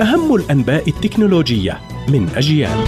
أهم الأنباء التكنولوجية من أجيال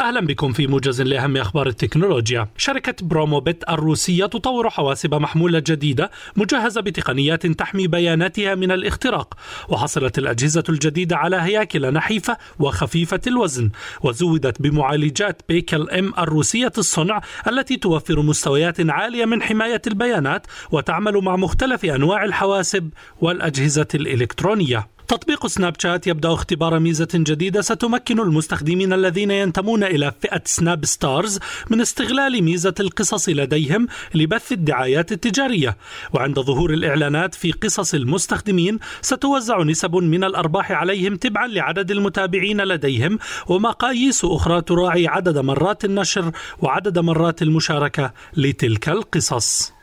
أهلا بكم في موجز لأهم أخبار التكنولوجيا. شركة بروموبيت الروسية تطور حواسب محمولة جديدة مجهزة بتقنيات تحمي بياناتها من الاختراق، وحصلت الأجهزة الجديدة على هياكل نحيفة وخفيفة الوزن، وزودت بمعالجات بيكل إم الروسية الصنع التي توفر مستويات عالية من حماية البيانات وتعمل مع مختلف أنواع الحواسب والأجهزة الإلكترونية. تطبيق سناب شات يبدأ اختبار ميزة جديدة. ستمكن المستخدمين الذين ينتمون إلى فئة سناب ستارز من استغلال ميزة القصص لديهم لبث الدعايات التجارية. وعند ظهور الإعلانات في قصص المستخدمين ستوزع نسب من الأرباح عليهم تبعا لعدد المتابعين لديهم ومقاييس أخرى تراعي عدد مرات النشر وعدد مرات المشاركة لتلك القصص.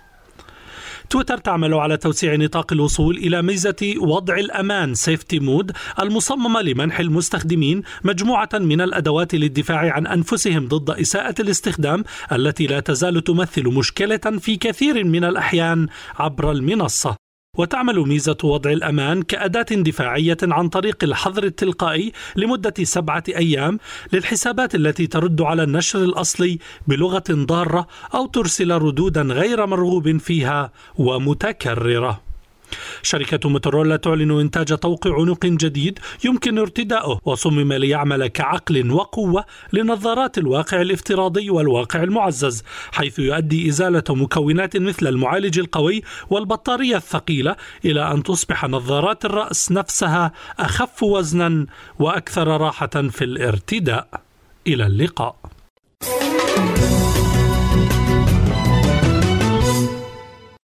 تويتر تعمل على توسيع نطاق الوصول إلى ميزة وضع الأمان. سيفتي مود المصممة لمنح المستخدمين مجموعة من الأدوات للدفاع عن أنفسهم ضد إساءة الاستخدام التي لا تزال تمثل مشكلة في كثير من الأحيان عبر المنصة. وتعمل ميزة وضع الأمان كأداة دفاعية عن طريق الحظر التلقائي لمدة سبعة أيام للحسابات التي ترد على النشر الأصلي بلغة ضارة أو ترسل ردودا غير مرغوب فيها ومتكررة. شركة موتورولا تعلن إنتاج طوق عنق جديد يمكن ارتداؤه وصمم ليعمل كعقل وقوة لنظارات الواقع الافتراضي والواقع المعزز حيث يؤدي إزالة مكونات مثل المعالج القوي والبطارية الثقيلة إلى أن تصبح نظارات الرأس نفسها أخف وزنا وأكثر راحة في الارتداء. إلى اللقاء.